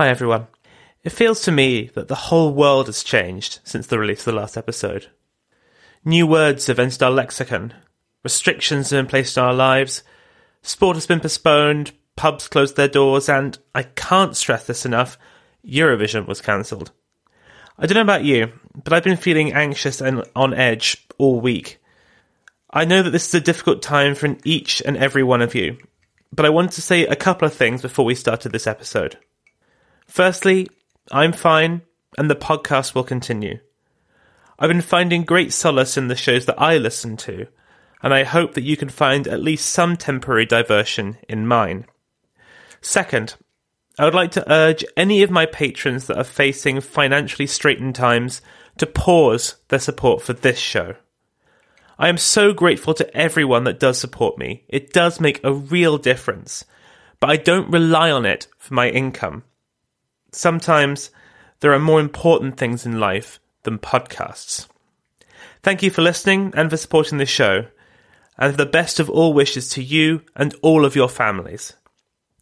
Hi everyone. It feels to me that the whole world has changed since the release of the last episode. New words have entered our lexicon, restrictions have been placed on our lives, sport has been postponed, pubs closed their doors, and I can't stress this enough Eurovision was cancelled. I don't know about you, but I've been feeling anxious and on edge all week. I know that this is a difficult time for each and every one of you, but I wanted to say a couple of things before we started this episode. Firstly, I'm fine, and the podcast will continue. I've been finding great solace in the shows that I listen to, and I hope that you can find at least some temporary diversion in mine. Second, I would like to urge any of my patrons that are facing financially straitened times to pause their support for this show. I am so grateful to everyone that does support me. It does make a real difference, but I don't rely on it for my income. Sometimes there are more important things in life than podcasts. Thank you for listening and for supporting the show, and the best of all wishes to you and all of your families.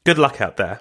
Good luck out there.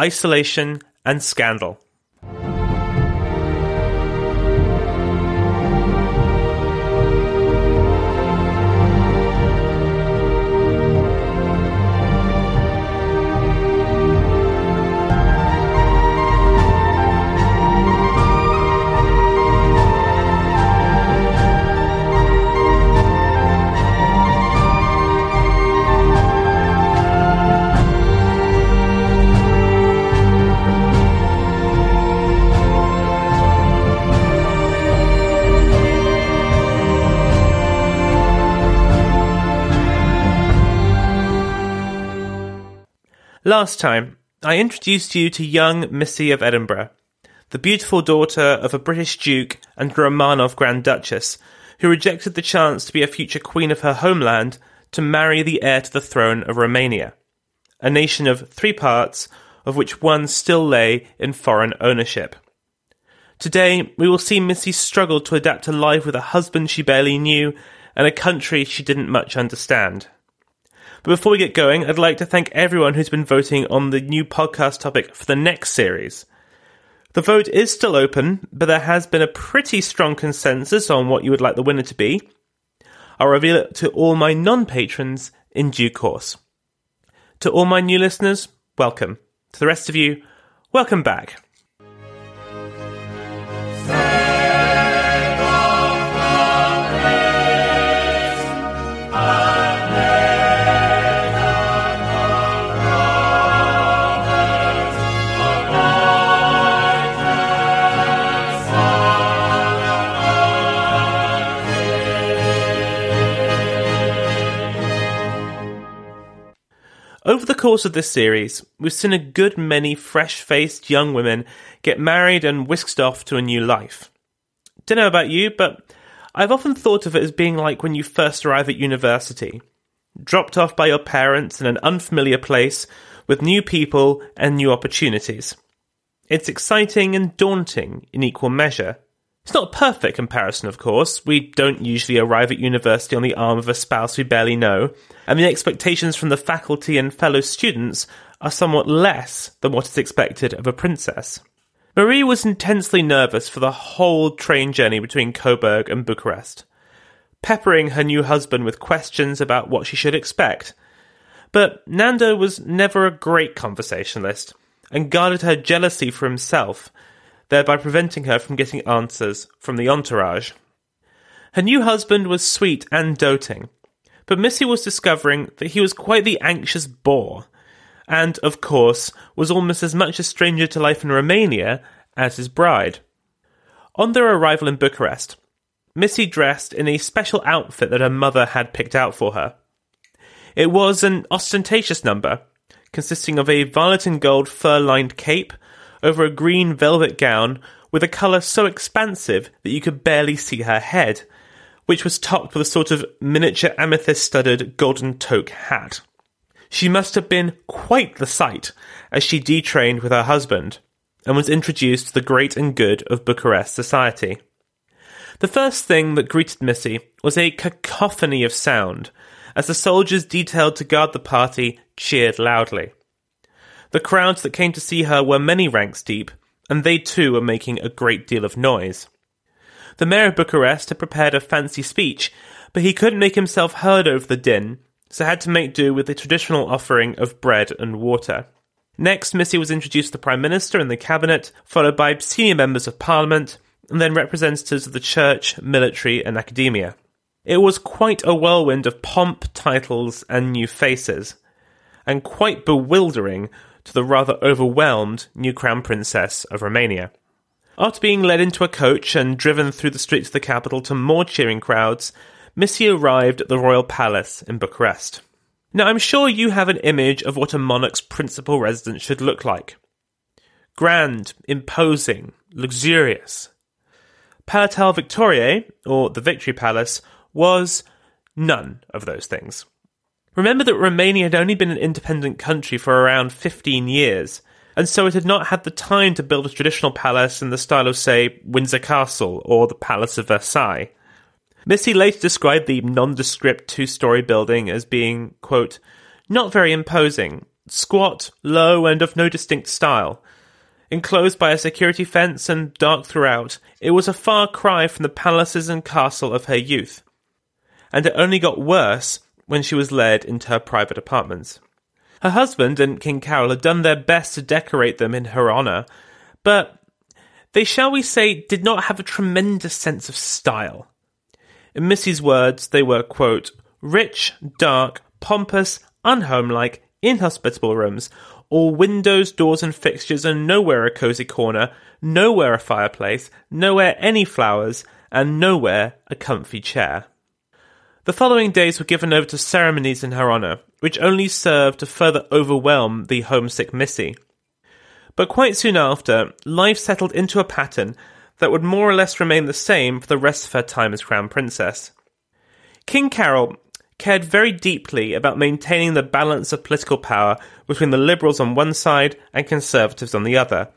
Isolation and Scandal. Last time, I introduced you to young Missy of Edinburgh, the beautiful daughter of a British Duke and Romanov Grand Duchess, who rejected the chance to be a future queen of her homeland to marry the heir to the throne of Romania, a nation of three parts, of which one still lay in foreign ownership. Today, we will see Missy struggle to adapt to life with a husband she barely knew and a country she didn't much understand. But before we get going, I'd like to thank everyone who's been voting on the new podcast topic for the next series. The vote is still open, but there has been a pretty strong consensus on what you would like the winner to be. I'll reveal it to all my non patrons in due course. To all my new listeners, welcome. To the rest of you, welcome back. Over the course of this series, we've seen a good many fresh faced young women get married and whisked off to a new life. Don't know about you, but I've often thought of it as being like when you first arrive at university. Dropped off by your parents in an unfamiliar place with new people and new opportunities. It's exciting and daunting in equal measure. It's not a perfect comparison, of course. We don't usually arrive at university on the arm of a spouse we barely know, and the expectations from the faculty and fellow students are somewhat less than what is expected of a princess. Marie was intensely nervous for the whole train journey between Coburg and Bucharest, peppering her new husband with questions about what she should expect. But Nando was never a great conversationalist and guarded her jealousy for himself, thereby preventing her from getting answers from the entourage. Her new husband was sweet and doting, but Missy was discovering that he was quite the anxious bore, and, of course, was almost as much a stranger to life in Romania as his bride. On their arrival in Bucharest, Missy dressed in a special outfit that her mother had picked out for her. It was an ostentatious number, consisting of a violet and gold fur lined cape over a green velvet gown with a colour so expansive that you could barely see her head, which was topped with a sort of miniature amethyst studded golden toque hat. She must have been quite the sight as she detrained with her husband and was introduced to the great and good of Bucharest society. The first thing that greeted Missy was a cacophony of sound as the soldiers detailed to guard the party cheered loudly. The crowds that came to see her were many ranks deep, and they too were making a great deal of noise. The mayor of Bucharest had prepared a fancy speech, but he couldn't make himself heard over the din, so had to make do with the traditional offering of bread and water. Next, Missy was introduced to the Prime Minister and the Cabinet, followed by senior members of Parliament, and then representatives of the church, military, and academia. It was quite a whirlwind of pomp, titles, and new faces, and quite bewildering to the rather overwhelmed new Crown Princess of Romania. After being led into a coach and driven through the streets of the capital to more cheering crowds, Missy arrived at the royal palace in Bucharest. Now, I'm sure you have an image of what a monarch's principal residence should look like grand, imposing, luxurious. Palatal Victoriae, or the Victory Palace, was none of those things. Remember that Romania had only been an independent country for around 15 years, and so it had not had the time to build a traditional palace in the style of, say, Windsor Castle or the Palace of Versailles. Missy later described the nondescript two story building as being, quote, not very imposing, squat, low, and of no distinct style. Enclosed by a security fence and dark throughout, it was a far cry from the palaces and castle of her youth. And it only got worse when she was led into her private apartments. Her husband and King Carol had done their best to decorate them in her honour, but they, shall we say, did not have a tremendous sense of style. In Missy's words, they were, quote, rich, dark, pompous, unhomelike, inhospitable rooms, all windows, doors, and fixtures, and nowhere a cosy corner, nowhere a fireplace, nowhere any flowers, and nowhere a comfy chair. The following days were given over to ceremonies in her honour, which only served to further overwhelm the homesick Missy. But quite soon after, life settled into a pattern that would more or less remain the same for the rest of her time as Crown Princess. King Carol cared very deeply about maintaining the balance of political power between the Liberals on one side and Conservatives on the other,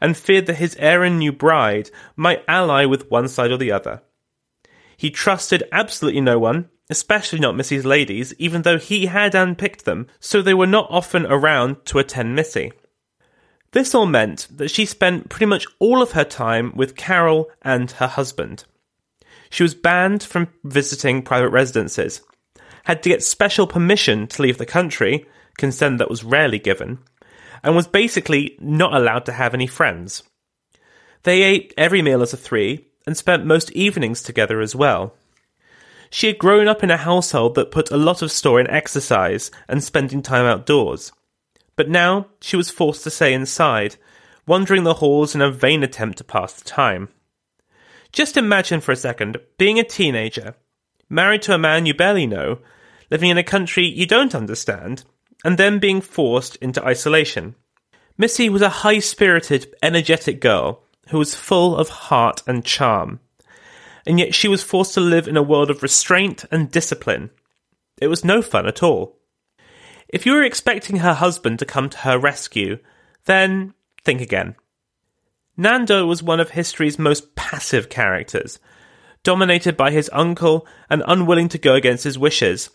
and feared that his heir and new bride might ally with one side or the other. He trusted absolutely no one, especially not Missy's ladies, even though he had unpicked them, so they were not often around to attend Missy. This all meant that she spent pretty much all of her time with Carol and her husband. She was banned from visiting private residences, had to get special permission to leave the country, consent that was rarely given, and was basically not allowed to have any friends. They ate every meal as a three, and spent most evenings together as well. She had grown up in a household that put a lot of store in exercise and spending time outdoors. But now she was forced to stay inside, wandering the halls in a vain attempt to pass the time. Just imagine for a second being a teenager, married to a man you barely know, living in a country you don't understand, and then being forced into isolation. Missy was a high spirited, energetic girl who was full of heart and charm. And yet she was forced to live in a world of restraint and discipline. It was no fun at all. If you were expecting her husband to come to her rescue, then think again. Nando was one of history's most passive characters, dominated by his uncle and unwilling to go against his wishes,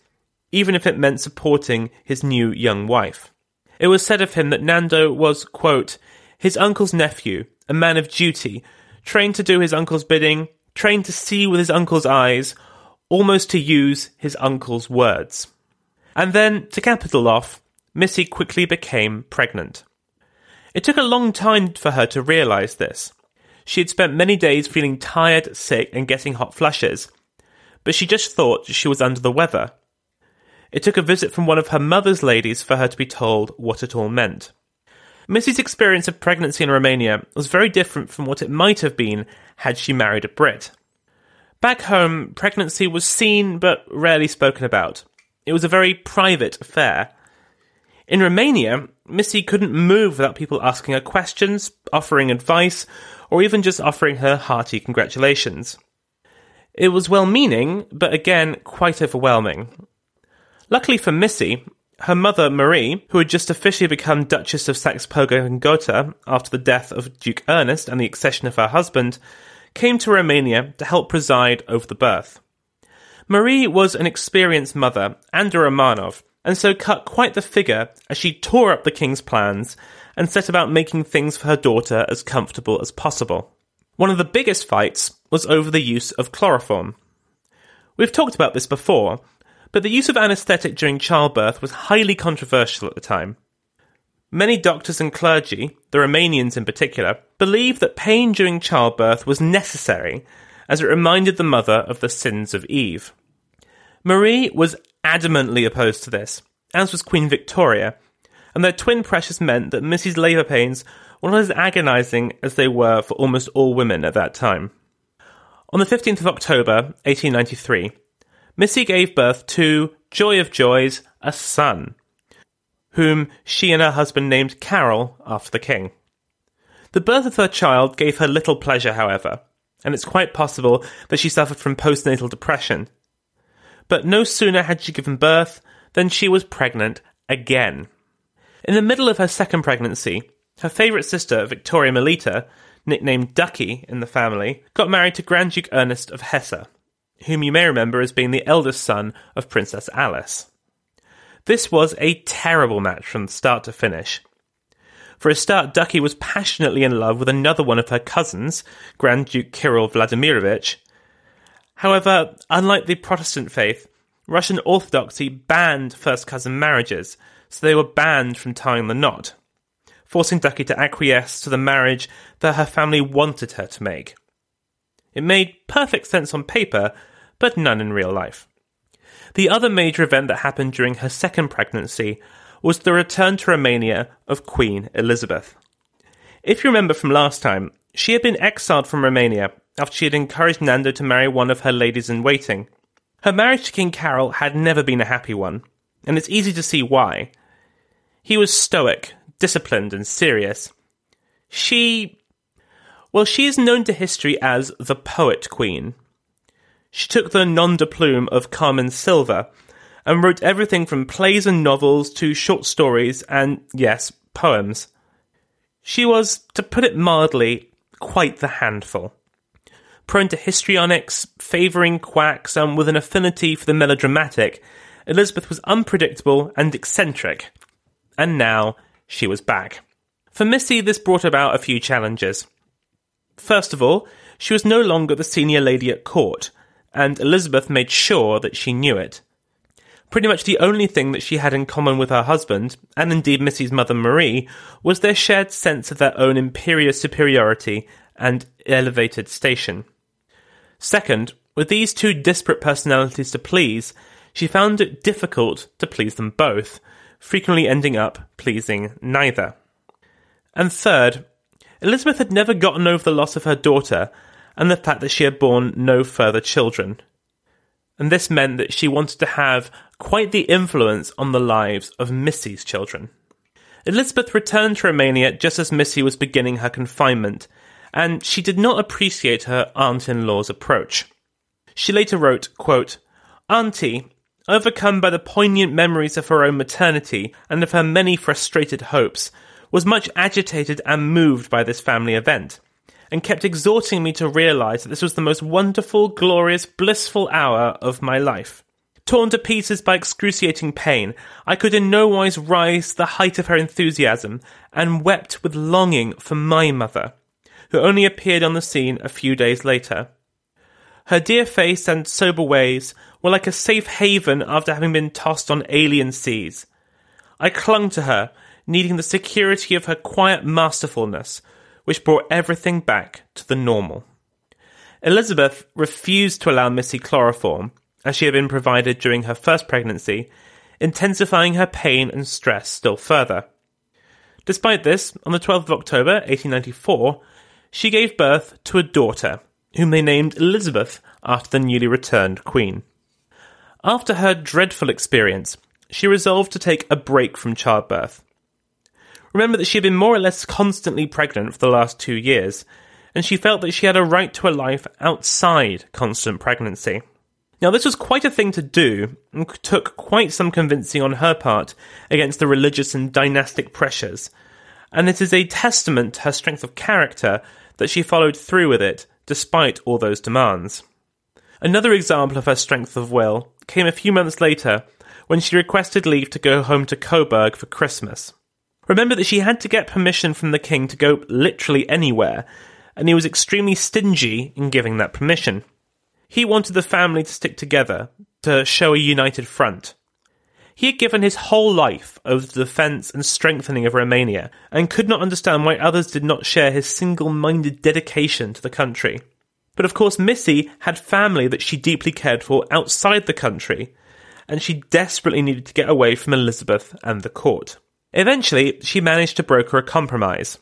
even if it meant supporting his new young wife. It was said of him that Nando was, quote, his uncle's nephew a man of duty, trained to do his uncle's bidding, trained to see with his uncle's eyes, almost to use his uncle's words. And then, to cap it all off, Missy quickly became pregnant. It took a long time for her to realise this. She had spent many days feeling tired, sick, and getting hot flushes, but she just thought she was under the weather. It took a visit from one of her mother's ladies for her to be told what it all meant. Missy's experience of pregnancy in Romania was very different from what it might have been had she married a Brit. Back home, pregnancy was seen but rarely spoken about. It was a very private affair. In Romania, Missy couldn't move without people asking her questions, offering advice, or even just offering her hearty congratulations. It was well meaning, but again, quite overwhelming. Luckily for Missy, her mother, Marie, who had just officially become Duchess of Saxe Coburg and Gotha after the death of Duke Ernest and the accession of her husband, came to Romania to help preside over the birth. Marie was an experienced mother and a Romanov, and so cut quite the figure as she tore up the king's plans and set about making things for her daughter as comfortable as possible. One of the biggest fights was over the use of chloroform. We've talked about this before, but the use of anaesthetic during childbirth was highly controversial at the time. Many doctors and clergy, the Romanians in particular, believed that pain during childbirth was necessary as it reminded the mother of the sins of Eve. Marie was adamantly opposed to this, as was Queen Victoria, and their twin pressures meant that Missy's labour pains were not as agonising as they were for almost all women at that time. On the 15th of October, 1893, Missy gave birth to, joy of joys, a son, whom she and her husband named Carol after the king. The birth of her child gave her little pleasure, however, and it's quite possible that she suffered from postnatal depression. But no sooner had she given birth than she was pregnant again. In the middle of her second pregnancy, her favourite sister, Victoria Melita, nicknamed Ducky in the family, got married to Grand Duke Ernest of Hesse, whom you may remember as being the eldest son of Princess Alice. This was a terrible match from start to finish. For a start, Ducky was passionately in love with another one of her cousins, Grand Duke Kirill Vladimirovich. However, unlike the Protestant faith, Russian Orthodoxy banned first cousin marriages, so they were banned from tying the knot, forcing Ducky to acquiesce to the marriage that her family wanted her to make. It made perfect sense on paper, but none in real life. The other major event that happened during her second pregnancy was the return to Romania of Queen Elizabeth. If you remember from last time, she had been exiled from Romania after she had encouraged Nando to marry one of her ladies in waiting. Her marriage to King Carol had never been a happy one, and it's easy to see why. He was stoic, disciplined, and serious. She. Well, she is known to history as the Poet Queen. She took the nom de plume of Carmen Sylva and wrote everything from plays and novels to short stories and, yes, poems. She was, to put it mildly, quite the handful. Prone to histrionics, favouring quacks, and with an affinity for the melodramatic, Elizabeth was unpredictable and eccentric. And now she was back. For Missy, this brought about a few challenges. First of all, she was no longer the senior lady at court, and Elizabeth made sure that she knew it. Pretty much the only thing that she had in common with her husband, and indeed Missy's mother Marie, was their shared sense of their own imperious superiority and elevated station. Second, with these two disparate personalities to please, she found it difficult to please them both, frequently ending up pleasing neither. And third, Elizabeth had never gotten over the loss of her daughter and the fact that she had borne no further children. And this meant that she wanted to have quite the influence on the lives of Missy's children. Elizabeth returned to Romania just as Missy was beginning her confinement, and she did not appreciate her aunt in law's approach. She later wrote, quote, Auntie, overcome by the poignant memories of her own maternity and of her many frustrated hopes, was much agitated and moved by this family event and kept exhorting me to realize that this was the most wonderful, glorious, blissful hour of my life. Torn to pieces by excruciating pain, I could in no wise rise to the height of her enthusiasm, and wept with longing for my mother, who only appeared on the scene a few days later. Her dear face and sober ways were like a safe haven after having been tossed on alien seas. I clung to her, needing the security of her quiet masterfulness, which brought everything back to the normal. Elizabeth refused to allow Missy chloroform, as she had been provided during her first pregnancy, intensifying her pain and stress still further. Despite this, on the 12th of October 1894, she gave birth to a daughter, whom they named Elizabeth after the newly returned Queen. After her dreadful experience, she resolved to take a break from childbirth. Remember that she had been more or less constantly pregnant for the last two years, and she felt that she had a right to a life outside constant pregnancy. Now, this was quite a thing to do, and took quite some convincing on her part against the religious and dynastic pressures, and it is a testament to her strength of character that she followed through with it despite all those demands. Another example of her strength of will came a few months later when she requested leave to go home to Coburg for Christmas. Remember that she had to get permission from the king to go literally anywhere, and he was extremely stingy in giving that permission. He wanted the family to stick together, to show a united front. He had given his whole life over the defence and strengthening of Romania, and could not understand why others did not share his single minded dedication to the country. But of course, Missy had family that she deeply cared for outside the country, and she desperately needed to get away from Elizabeth and the court. Eventually, she managed to broker a compromise.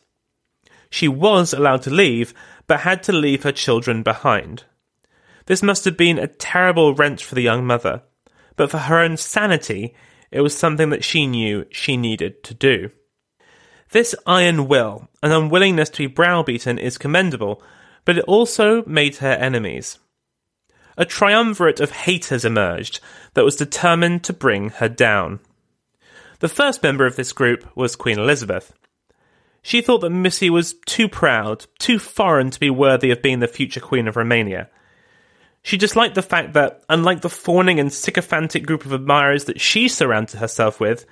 She was allowed to leave, but had to leave her children behind. This must have been a terrible wrench for the young mother, but for her own sanity, it was something that she knew she needed to do. This iron will and unwillingness to be browbeaten is commendable, but it also made her enemies. A triumvirate of haters emerged that was determined to bring her down. The first member of this group was Queen Elizabeth. She thought that Missy was too proud, too foreign to be worthy of being the future Queen of Romania. She disliked the fact that, unlike the fawning and sycophantic group of admirers that she surrounded herself with,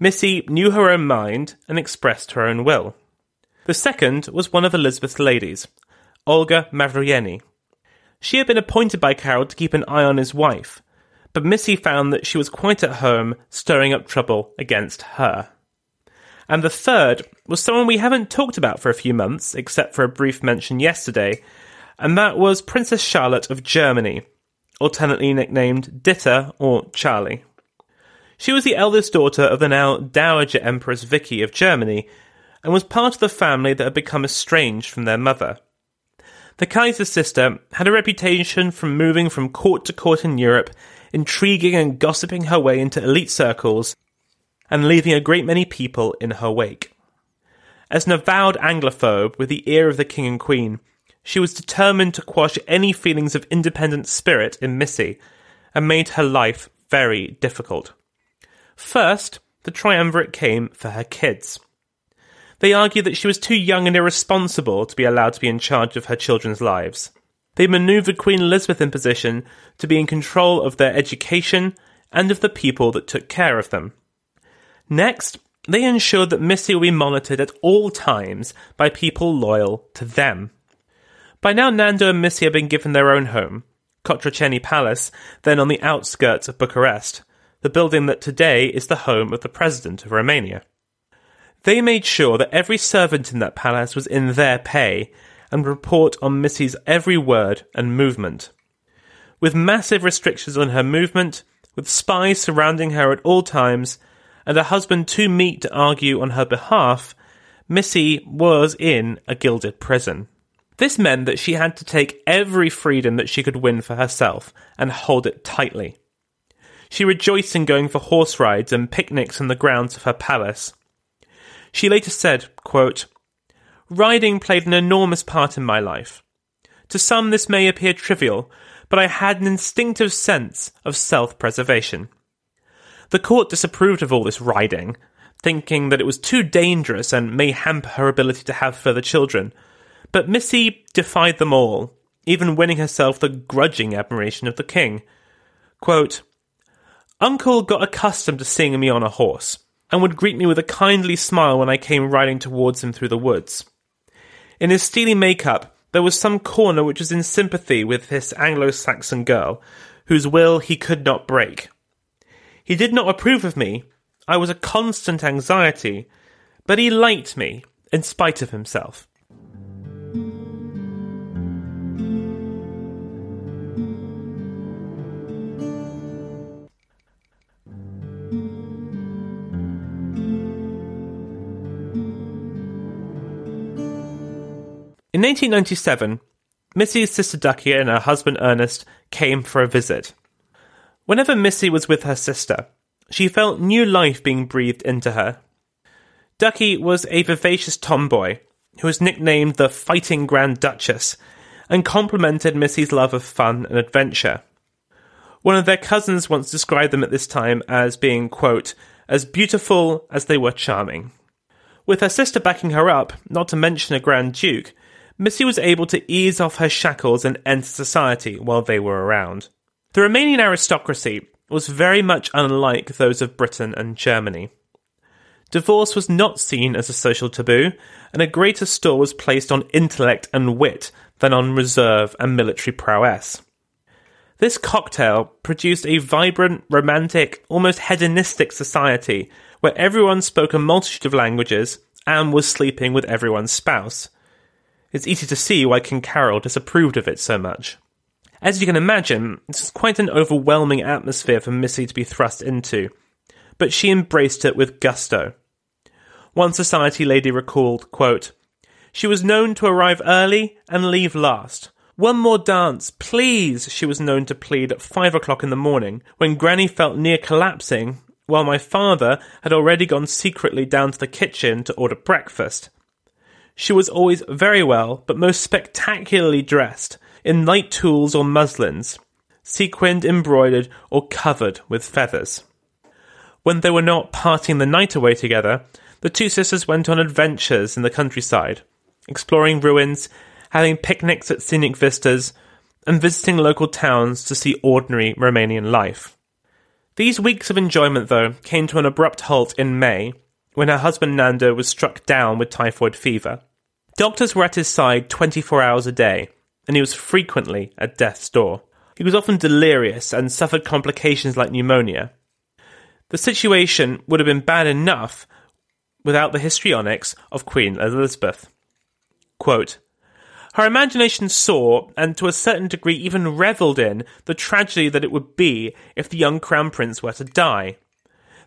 Missy knew her own mind and expressed her own will. The second was one of Elizabeth's ladies, Olga Mavrieni. She had been appointed by Carol to keep an eye on his wife, but Missy found that she was quite at home stirring up trouble against her. And the third was someone we haven't talked about for a few months, except for a brief mention yesterday, and that was Princess Charlotte of Germany, alternately nicknamed Ditta or Charlie. She was the eldest daughter of the now Dowager Empress Vicky of Germany, and was part of the family that had become estranged from their mother. The Kaiser's sister had a reputation from moving from court to court in Europe, intriguing and gossiping her way into elite circles, and leaving a great many people in her wake. As an avowed Anglophobe with the ear of the king and queen, she was determined to quash any feelings of independent spirit in Missy, and made her life very difficult. First, the triumvirate came for her kids. They argued that she was too young and irresponsible to be allowed to be in charge of her children's lives. They maneuvered Queen Elizabeth in position to be in control of their education and of the people that took care of them. Next, they ensured that Missy would be monitored at all times by people loyal to them. By now, Nando and Missy had been given their own home, Cotroceni Palace, then on the outskirts of Bucharest, the building that today is the home of the President of Romania. They made sure that every servant in that palace was in their pay and report on Missy's every word and movement. With massive restrictions on her movement, with spies surrounding her at all times, and a husband too meek to argue on her behalf, Missy was in a gilded prison. This meant that she had to take every freedom that she could win for herself and hold it tightly. She rejoiced in going for horse rides and picnics on the grounds of her palace. She later said, quote, Riding played an enormous part in my life. To some, this may appear trivial, but I had an instinctive sense of self preservation. The court disapproved of all this riding, thinking that it was too dangerous and may hamper her ability to have further children, but Missy defied them all, even winning herself the grudging admiration of the king. Quote, Uncle got accustomed to seeing me on a horse, and would greet me with a kindly smile when I came riding towards him through the woods. In his steely makeup, there was some corner which was in sympathy with this Anglo Saxon girl, whose will he could not break. He did not approve of me. I was a constant anxiety, but he liked me in spite of himself. In 1897, Missy's sister Ducky and her husband Ernest came for a visit. Whenever Missy was with her sister, she felt new life being breathed into her. Ducky was a vivacious tomboy who was nicknamed the Fighting Grand Duchess and complimented Missy's love of fun and adventure. One of their cousins once described them at this time as being, quote, as beautiful as they were charming. With her sister backing her up, not to mention a Grand Duke, Missy was able to ease off her shackles and enter society while they were around. The Romanian aristocracy was very much unlike those of Britain and Germany. Divorce was not seen as a social taboo, and a greater store was placed on intellect and wit than on reserve and military prowess. This cocktail produced a vibrant, romantic, almost hedonistic society where everyone spoke a multitude of languages and was sleeping with everyone's spouse. It's easy to see why King Carol disapproved of it so much. As you can imagine, this is quite an overwhelming atmosphere for Missy to be thrust into, but she embraced it with gusto. One society lady recalled, quote, She was known to arrive early and leave last. One more dance, please, she was known to plead at five o'clock in the morning, when Granny felt near collapsing, while my father had already gone secretly down to the kitchen to order breakfast. She was always very well, but most spectacularly dressed, in light tules or muslins, sequined, embroidered, or covered with feathers. When they were not parting the night away together, the two sisters went on adventures in the countryside, exploring ruins, having picnics at scenic vistas, and visiting local towns to see ordinary Romanian life. These weeks of enjoyment, though, came to an abrupt halt in May when her husband Nando was struck down with typhoid fever. Doctors were at his side 24 hours a day, and he was frequently at death's door. He was often delirious and suffered complications like pneumonia. The situation would have been bad enough without the histrionics of Queen Elizabeth. Quote, her imagination saw, and to a certain degree even revelled in, the tragedy that it would be if the young crown prince were to die.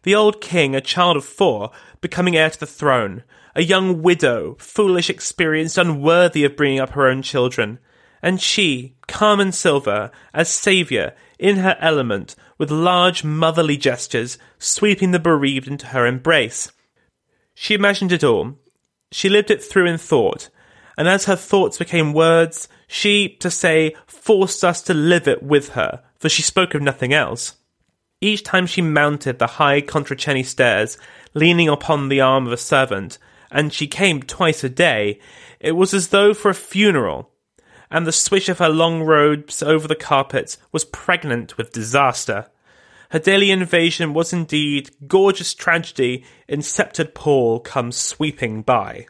The old king, a child of four, becoming heir to the throne, a young widow, foolish, experienced, unworthy of bringing up her own children, and she, Carmen Sylva, as saviour, in her element, with large motherly gestures, sweeping the bereaved into her embrace. She imagined it all. She lived it through in thought, and as her thoughts became words, she, to say, forced us to live it with her, for she spoke of nothing else. Each time she mounted the high Cotroceni stairs, leaning upon the arm of a servant, and she came twice a day, it was as though for a funeral, and the swish of her long robes over the carpets was pregnant with disaster. Her daily invasion was indeed gorgeous tragedy in sceptred pall comes sweeping by.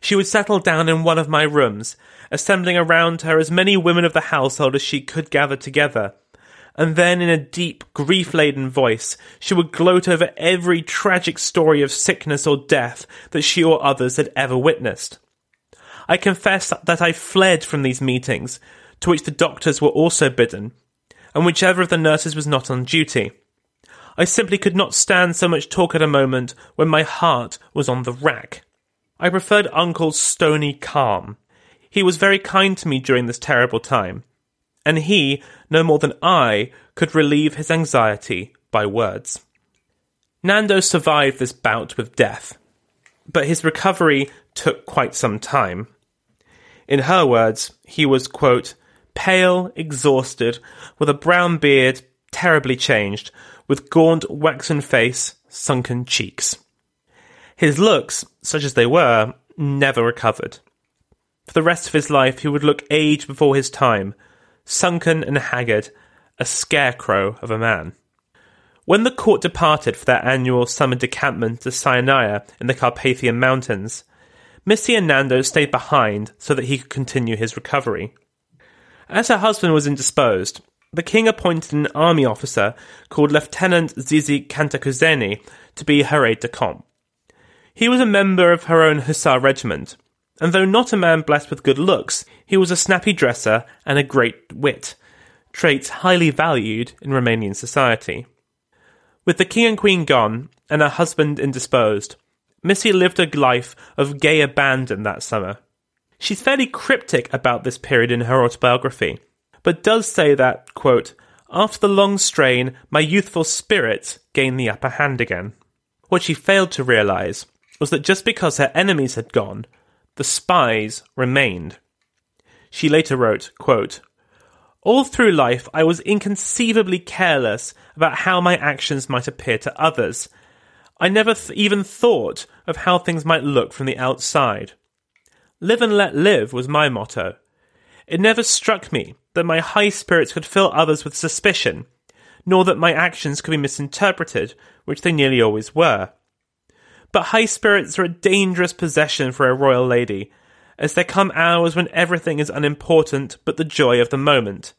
She would settle down in one of my rooms, assembling around her as many women of the household as she could gather together, and then in a deep, grief laden voice, she would gloat over every tragic story of sickness or death that she or others had ever witnessed. I confess that I fled from these meetings, to which the doctors were also bidden, and whichever of the nurses was not on duty. I simply could not stand so much talk at a moment when my heart was on the rack. I preferred Uncle's stony calm. He was very kind to me during this terrible time and he, no more than I, could relieve his anxiety by words. Nando survived this bout with death, but his recovery took quite some time. In her words, he was, quote, pale, exhausted, with a brown beard, terribly changed, with gaunt, waxen face, sunken cheeks. His looks, such as they were, never recovered. For the rest of his life, he would look aged before his time, sunken and haggard, a scarecrow of a man. When the court departed for their annual summer decampment to Sinaia in the Carpathian Mountains, Missy and Nando stayed behind so that he could continue his recovery. As her husband was indisposed, the king appointed an army officer called Lieutenant Zizi Cantacuzeni to be her aide de camp. He was a member of her own hussar regiment, and though not a man blessed with good looks, he was a snappy dresser and a great wit, traits highly valued in Romanian society. With the king and queen gone, and her husband indisposed, Missy lived a life of gay abandon that summer. She's fairly cryptic about this period in her autobiography, but does say that, quote, after the long strain, my youthful spirit gained the upper hand again. What she failed to realise was that just because her enemies had gone, the spies remained. She later wrote, quote, All through life, I was inconceivably careless about how my actions might appear to others. I never th- even thought of how things might look from the outside. Live and let live was my motto. It never struck me that my high spirits could fill others with suspicion, nor that my actions could be misinterpreted, which they nearly always were. But high spirits are a dangerous possession for a royal lady, as there come hours when everything is unimportant but the joy of the moment.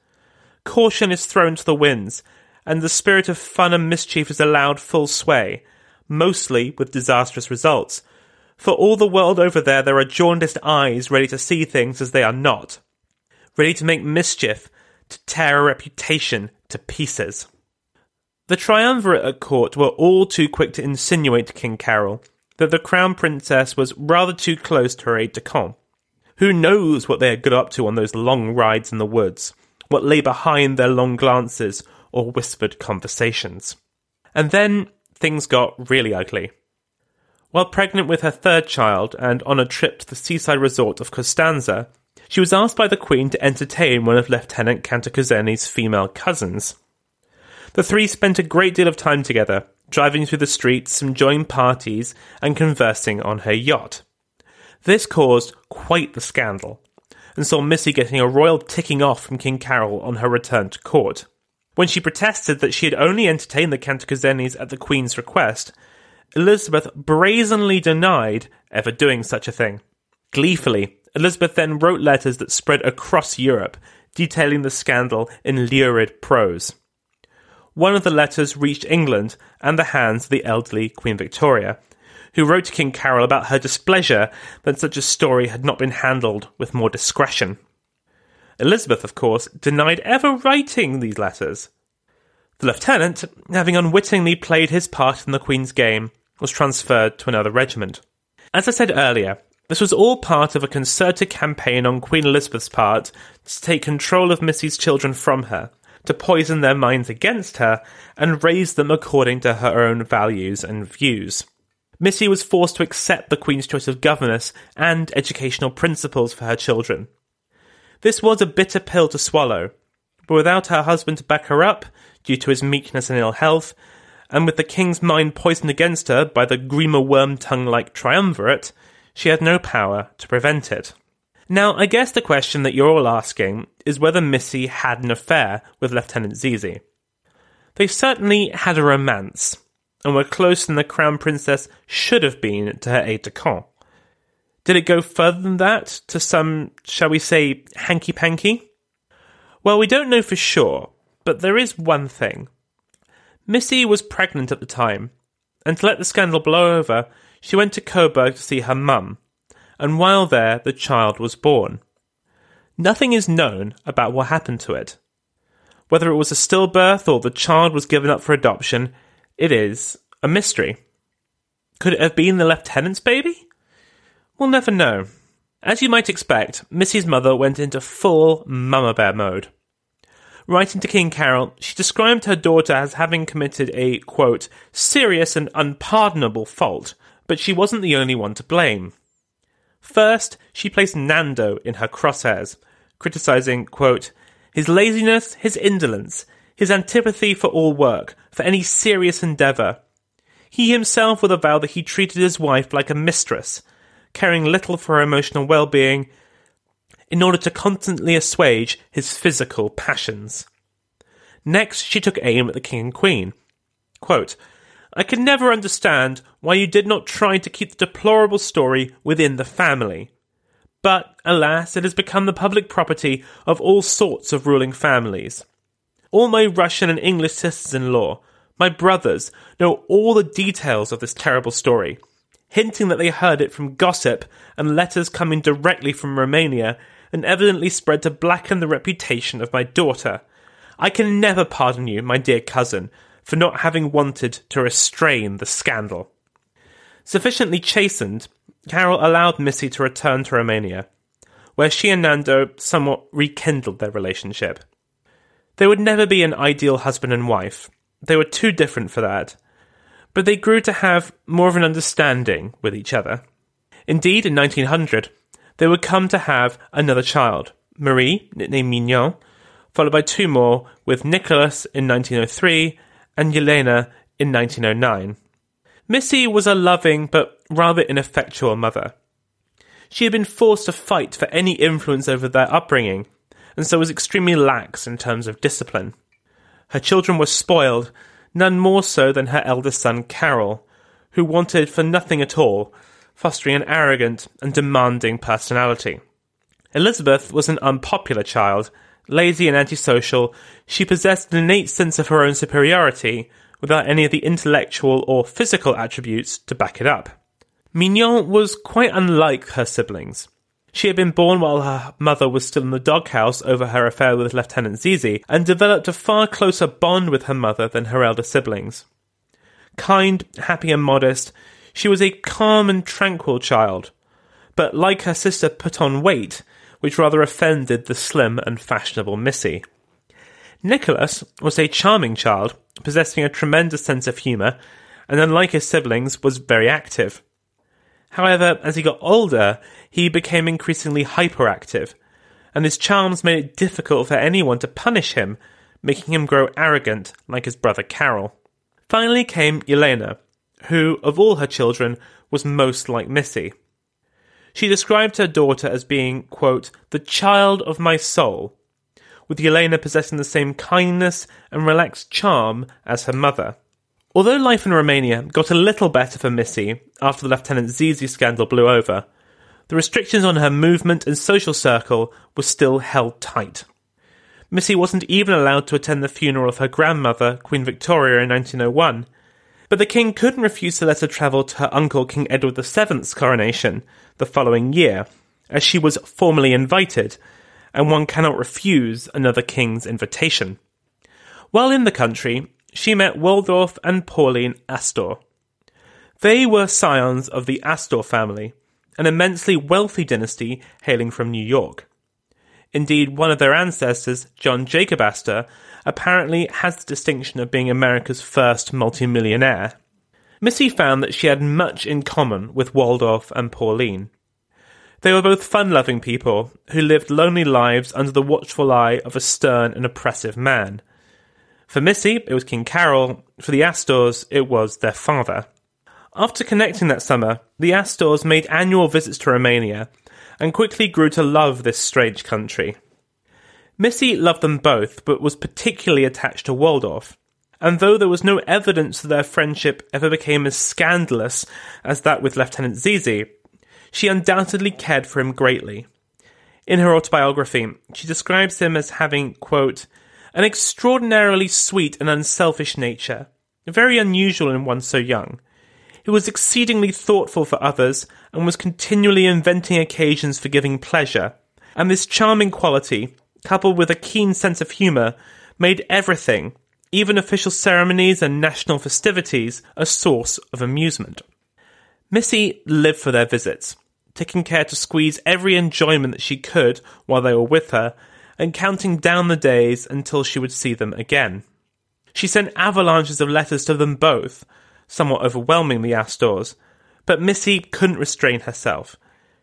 Caution is thrown to the winds, and the spirit of fun and mischief is allowed full sway, mostly with disastrous results. For all the world over there, there are jaundiced eyes ready to see things as they are not, ready to make mischief, to tear a reputation to pieces. The triumvirate at court were all too quick to insinuate to King Carol that the crown princess was rather too close to her aide de camp. Who knows what they had got up to on those long rides in the woods, what lay behind their long glances or whispered conversations. And then things got really ugly. While pregnant with her third child and on a trip to the seaside resort of Costanza, she was asked by the Queen to entertain one of Lieutenant Cantacuzeni's female cousins. The three spent a great deal of time together, driving through the streets, enjoying parties, and conversing on her yacht. This caused quite the scandal, and saw Missy getting a royal ticking off from King Carol on her return to court. When she protested that she had only entertained the Cantacuzenis at the Queen's request, Elizabeth brazenly denied ever doing such a thing. Gleefully, Elizabeth then wrote letters that spread across Europe, detailing the scandal in lurid prose one of the letters reached England and the hands of the elderly Queen Victoria, who wrote to King Carol about her displeasure that such a story had not been handled with more discretion. Elizabeth, of course, denied ever writing these letters. The lieutenant, having unwittingly played his part in the Queen's game, was transferred to another regiment. As I said earlier, this was all part of a concerted campaign on Queen Elizabeth's part to take control of Missy's children from her to poison their minds against her and raise them according to her own values and views. Missy was forced to accept the Queen's choice of governess and educational principles for her children. This was a bitter pill to swallow, but without her husband to back her up, due to his meekness and ill health, and with the king's mind poisoned against her by the Grima Wormtongue like triumvirate, she had no power to prevent it. Now, I guess the question that you're all asking is whether Missy had an affair with Lieutenant Zizi. They certainly had a romance, and were closer than the Crown Princess should have been to her aide de camp. Did it go further than that, to some, shall we say, hanky panky? Well, we don't know for sure, but there is one thing. Missy was pregnant at the time, and to let the scandal blow over, she went to Coburg to see her mum, and while there, the child was born. Nothing is known about what happened to it. Whether it was a stillbirth or the child was given up for adoption, it is a mystery. Could it have been the lieutenant's baby? We'll never know. As you might expect, Missy's mother went into full mama bear mode. Writing to King Carol, she described her daughter as having committed a, quote, serious and unpardonable fault, but she wasn't the only one to blame. First, she placed Nando in her crosshairs, criticizing, quote, his laziness, his indolence, his antipathy for all work, for any serious endeavour. He himself would avow that he treated his wife like a mistress, caring little for her emotional well being, in order to constantly assuage his physical passions. Next, she took aim at the king and queen. Quote, I can never understand why you did not try to keep the deplorable story within the family. But, alas, it has become the public property of all sorts of ruling families. All my Russian and English sisters in law, my brothers, know all the details of this terrible story, hinting that they heard it from gossip and letters coming directly from Romania and evidently spread to blacken the reputation of my daughter. I can never pardon you, my dear cousin, for not having wanted to restrain the scandal. Sufficiently chastened, Carol allowed Missy to return to Romania, where she and Nando somewhat rekindled their relationship. They would never be an ideal husband and wife. They were too different for that. But they grew to have more of an understanding with each other. Indeed, in 1900, they would come to have another child, Marie, nicknamed Mignon, followed by two more with Nicholas in 1903 and Ileana in 1909. Missy was a loving but rather ineffectual mother. She had been forced to fight for any influence over their upbringing, and so was extremely lax in terms of discipline. Her children were spoiled, none more so than her eldest son Carol, who wanted for nothing at all, fostering an arrogant and demanding personality. Elizabeth was an unpopular child, lazy and antisocial, she possessed an innate sense of her own superiority without any of the intellectual or physical attributes to back it up. Mignon was quite unlike her siblings. She had been born while her mother was still in the doghouse over her affair with Lieutenant Zizi and developed a far closer bond with her mother than her elder siblings. Kind, happy, and modest, she was a calm and tranquil child, but like her sister put on weight, which rather offended the slim and fashionable Missy. Nicholas was a charming child, possessing a tremendous sense of humour, and unlike his siblings, was very active. However, as he got older, he became increasingly hyperactive, and his charms made it difficult for anyone to punish him, making him grow arrogant like his brother Carol. Finally came Ileana, who, of all her children, was most like Missy. She described her daughter as being, quote, the child of my soul, with Ileana possessing the same kindness and relaxed charm as her mother. Although life in Romania got a little better for Missy after the Lieutenant Zizi scandal blew over, the restrictions on her movement and social circle were still held tight. Missy wasn't even allowed to attend the funeral of her grandmother, Queen Victoria, in 1901, but the king couldn't refuse to let her travel to her uncle King Edward VII's coronation the following year, as she was formally invited and one cannot refuse another king's invitation. While in the country, she met Waldorf and Pauline Astor. They were scions of the Astor family, an immensely wealthy dynasty hailing from New York. Indeed, one of their ancestors, John Jacob Astor, apparently has the distinction of being America's first multimillionaire. Missy found that she had much in common with Waldorf and Pauline. They were both fun loving people who lived lonely lives under the watchful eye of a stern and oppressive man. For Missy, it was King Carol. For the Astors, it was their father. After connecting that summer, the Astors made annual visits to Romania and quickly grew to love this strange country. Missy loved them both, but was particularly attached to Waldorf. And though there was no evidence that their friendship ever became as scandalous as that with Lieutenant Zizi, she undoubtedly cared for him greatly. In her autobiography, she describes him as having, quote, an extraordinarily sweet and unselfish nature, very unusual in one so young. He was exceedingly thoughtful for others and was continually inventing occasions for giving pleasure. And this charming quality, coupled with a keen sense of humour, made everything, even official ceremonies and national festivities, a source of amusement. Missy lived for their visits taking care to squeeze every enjoyment that she could while they were with her, and counting down the days until she would see them again. She sent avalanches of letters to them both, somewhat overwhelming the Astors, but Missy couldn't restrain herself.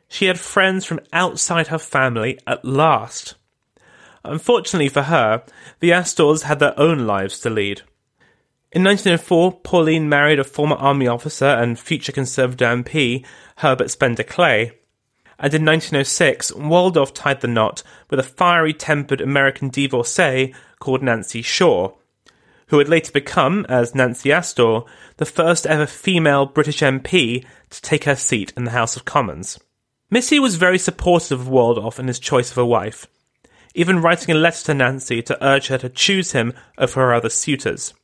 She had friends from outside her family at last. Unfortunately for her, the Astors had their own lives to lead. In 1904, Pauline married a former army officer and future Conservative MP, Herbert Spender Clay. And in 1906, Waldorf tied the knot with a fiery tempered American divorcee called Nancy Shaw, who would later become, as Nancy Astor, the first ever female British MP to take her seat in the House of Commons. Missy was very supportive of Waldorf and his choice of a wife, even writing a letter to Nancy to urge her to choose him over her other suitors.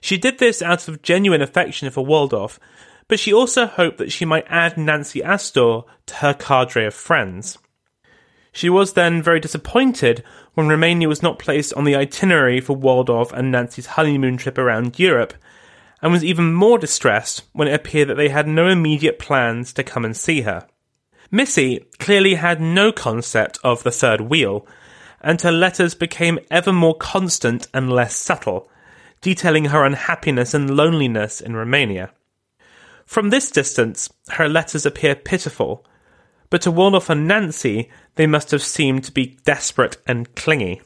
She did this out of genuine affection for Waldorf, but she also hoped that she might add Nancy Astor to her cadre of friends. She was then very disappointed when Romania was not placed on the itinerary for Waldorf and Nancy's honeymoon trip around Europe, and was even more distressed when it appeared that they had no immediate plans to come and see her. Missy clearly had no concept of the third wheel, and her letters became ever more constant and less subtle, detailing her unhappiness and loneliness in Romania. From this distance, her letters appear pitiful, but to Waldorf and Nancy, they must have seemed to be desperate and clingy.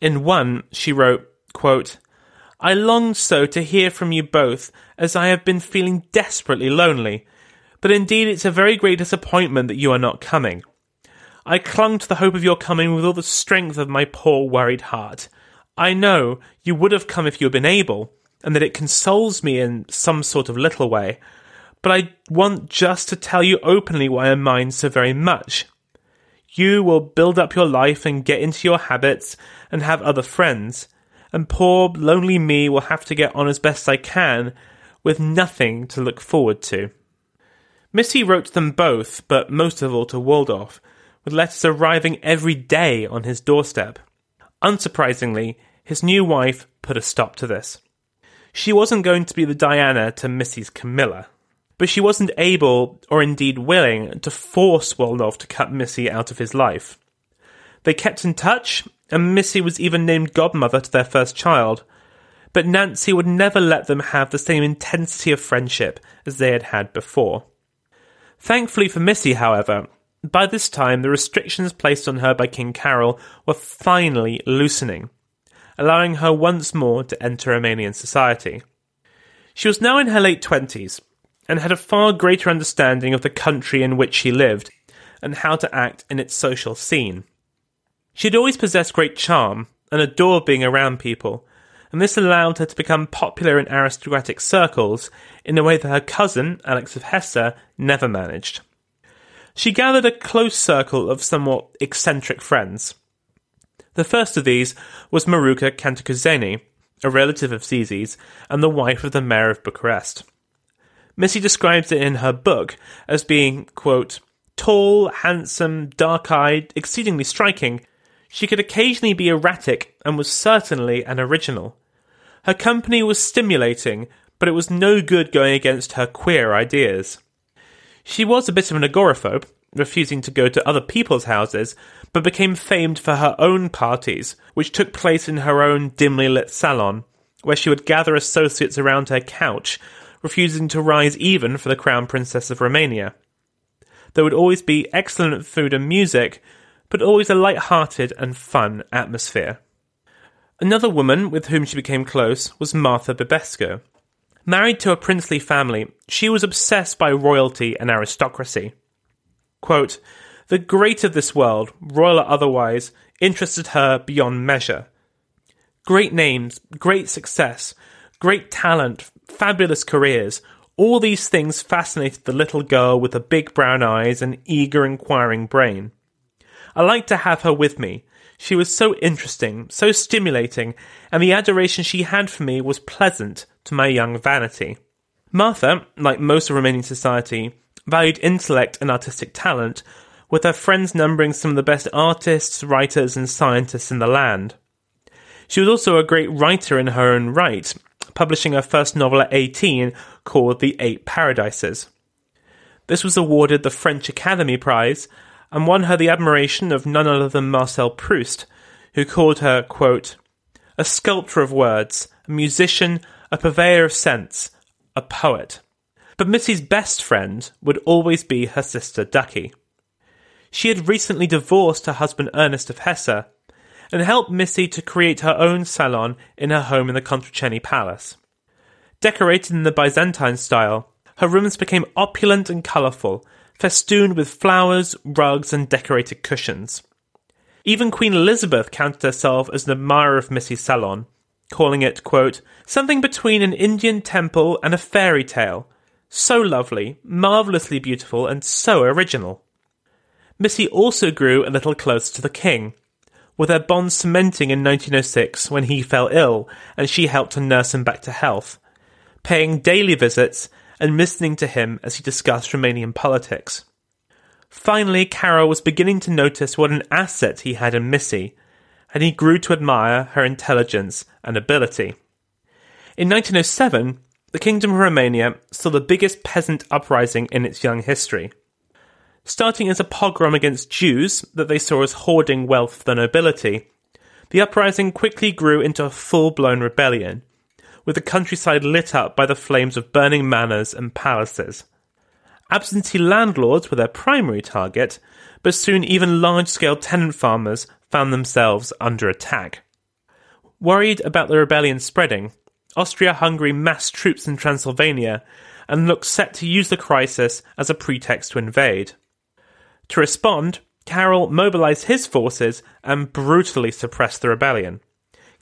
In one, she wrote, quote, I longed so to hear from you both, as I have been feeling desperately lonely, but indeed it's a very great disappointment that you are not coming. I clung to the hope of your coming with all the strength of my poor worried heart. I know you would have come if you had been able, and that it consoles me in some sort of little way. But I want just to tell you openly why I mind so very much. You will build up your life and get into your habits and have other friends, and poor lonely me will have to get on as best I can with nothing to look forward to. Missy wrote them both, but most of all to Waldorf, with letters arriving every day on his doorstep. Unsurprisingly, his new wife put a stop to this. She wasn't going to be the Diana to Missy's Camilla, but she wasn't able, or indeed willing, to force Waldorf to cut Missy out of his life. They kept in touch, and Missy was even named godmother to their first child, but Nancy would never let them have the same intensity of friendship as they had had before. Thankfully for Missy, however, by this time the restrictions placed on her by King Carol were finally loosening allowing her once more to enter Romanian society. She was now in her late twenties and had a far greater understanding of the country in which she lived and how to act in its social scene. She had always possessed great charm and adored being around people, and this allowed her to become popular in aristocratic circles in a way that her cousin, Alex of Hesse, never managed. She gathered a close circle of somewhat eccentric friends, the first of these was Maruca Cantacuzino, a relative of Zizi's and the wife of the mayor of Bucharest. Missy describes it in her book as being, quote, tall, handsome, dark eyed, exceedingly striking. She could occasionally be erratic and was certainly an original. Her company was stimulating, but it was no good going against her queer ideas. She was a bit of an agoraphobe, refusing to go to other people's houses, but became famed for her own parties, which took place in her own dimly lit salon, where she would gather associates around her couch, refusing to rise even for the Crown Princess of Romania. There would always be excellent food and music, but always a light-hearted and fun atmosphere. Another woman with whom she became close was Martha Bibescu. Married to a princely family, she was obsessed by royalty and aristocracy. Quote, the great of this world, royal or otherwise, interested her beyond measure. Great names, great success, great talent, fabulous careers, all these things fascinated the little girl with the big brown eyes and eager inquiring brain. I liked to have her with me. She was so interesting, so stimulating, and the adoration she had for me was pleasant to my young vanity. Martha, like most of Romanian society, valued intellect and artistic talent, with her friends numbering some of the best artists, writers, and scientists in the land. She was also a great writer in her own right, publishing her first novel at 18 called The Eight Paradises. This was awarded the French Academy Prize and won her the admiration of none other than Marcel Proust, who called her, quote, a sculptor of words, a musician, a purveyor of sense, a poet. But Missy's best friend would always be her sister Ducky. She had recently divorced her husband Ernest of Hesse and helped Missy to create her own salon in her home in the Cotroceni Palace. Decorated in the Byzantine style, her rooms became opulent and colourful, festooned with flowers, rugs, and decorated cushions. Even Queen Elizabeth counted herself as an admirer of Missy's salon, calling it, quote, something between an Indian temple and a fairy tale. So lovely, marvellously beautiful, and so original. Missy also grew a little close to the king, with their bond cementing in 1906 when he fell ill and she helped to nurse him back to health, paying daily visits and listening to him as he discussed Romanian politics. Finally, Carol was beginning to notice what an asset he had in Missy, and he grew to admire her intelligence and ability. In 1907, the Kingdom of Romania saw the biggest peasant uprising in its young history. Starting as a pogrom against Jews that they saw as hoarding wealth for the nobility, the uprising quickly grew into a full blown rebellion, with the countryside lit up by the flames of burning manors and palaces. Absentee landlords were their primary target, but soon even large scale tenant farmers found themselves under attack. Worried about the rebellion spreading, Austria Hungary massed troops in Transylvania and looked set to use the crisis as a pretext to invade. To respond, Carol mobilized his forces and brutally suppressed the rebellion,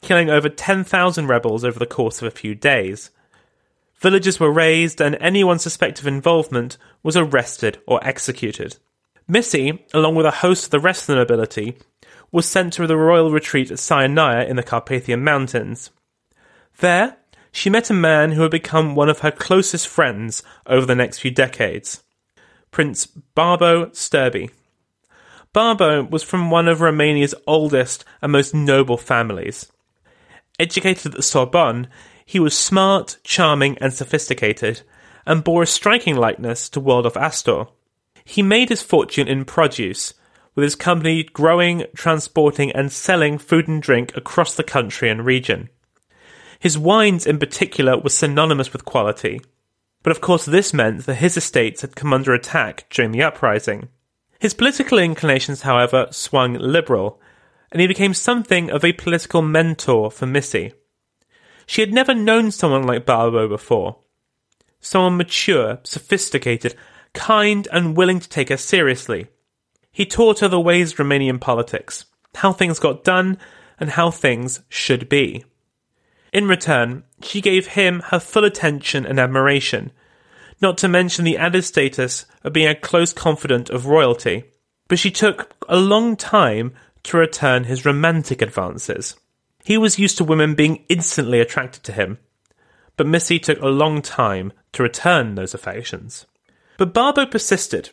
killing over 10,000 rebels over the course of a few days. Villages were razed, and anyone suspected of involvement was arrested or executed. Missy, along with a host of the rest of the nobility, was sent to the royal retreat at Sinaia in the Carpathian Mountains. There, she met a man who had become one of her closest friends over the next few decades Prince Barbu Stirbey. Barbu was from one of Romania's oldest and most noble families. Educated at the Sorbonne, he was smart, charming, and sophisticated, and bore a striking likeness to Waldorf Astor. He made his fortune in produce, with his company growing, transporting, and selling food and drink across the country and region. His wines, in particular, were synonymous with quality. But of course, this meant that his estates had come under attack during the uprising. His political inclinations, however, swung liberal, and he became something of a political mentor for Missy. She had never known someone like Barbu before. Someone mature, sophisticated, kind, and willing to take her seriously. He taught her the ways of Romanian politics, how things got done, and how things should be. In return, she gave him her full attention and admiration, not to mention the added status of being a close confidant of royalty. But she took a long time to return his romantic advances. He was used to women being instantly attracted to him, but Missy took a long time to return those affections. But Barbu persisted,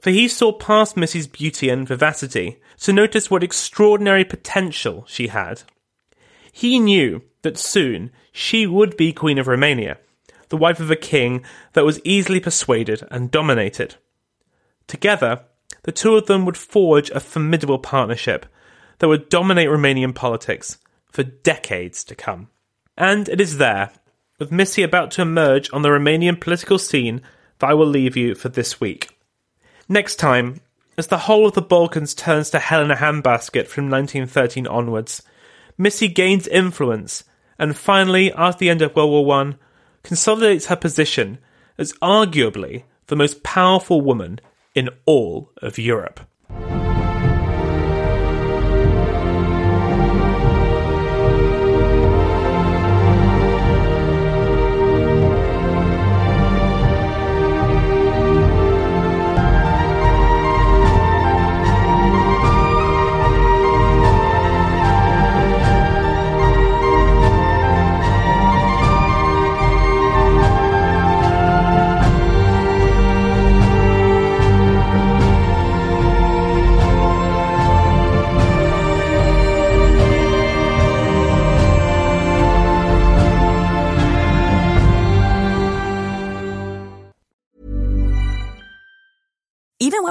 for he saw past Missy's beauty and vivacity to notice what extraordinary potential she had. He knew that soon she would be Queen of Romania, the wife of a king that was easily persuaded and dominated. Together, the two of them would forge a formidable partnership that would dominate Romanian politics for decades to come. And it is there, with Missy about to emerge on the Romanian political scene, that I will leave you for this week. Next time, as the whole of the Balkans turns to hell in a handbasket from 1913 onwards, Missy gains influence and finally, after the end of World War I, consolidates her position as arguably the most powerful woman in all of Europe.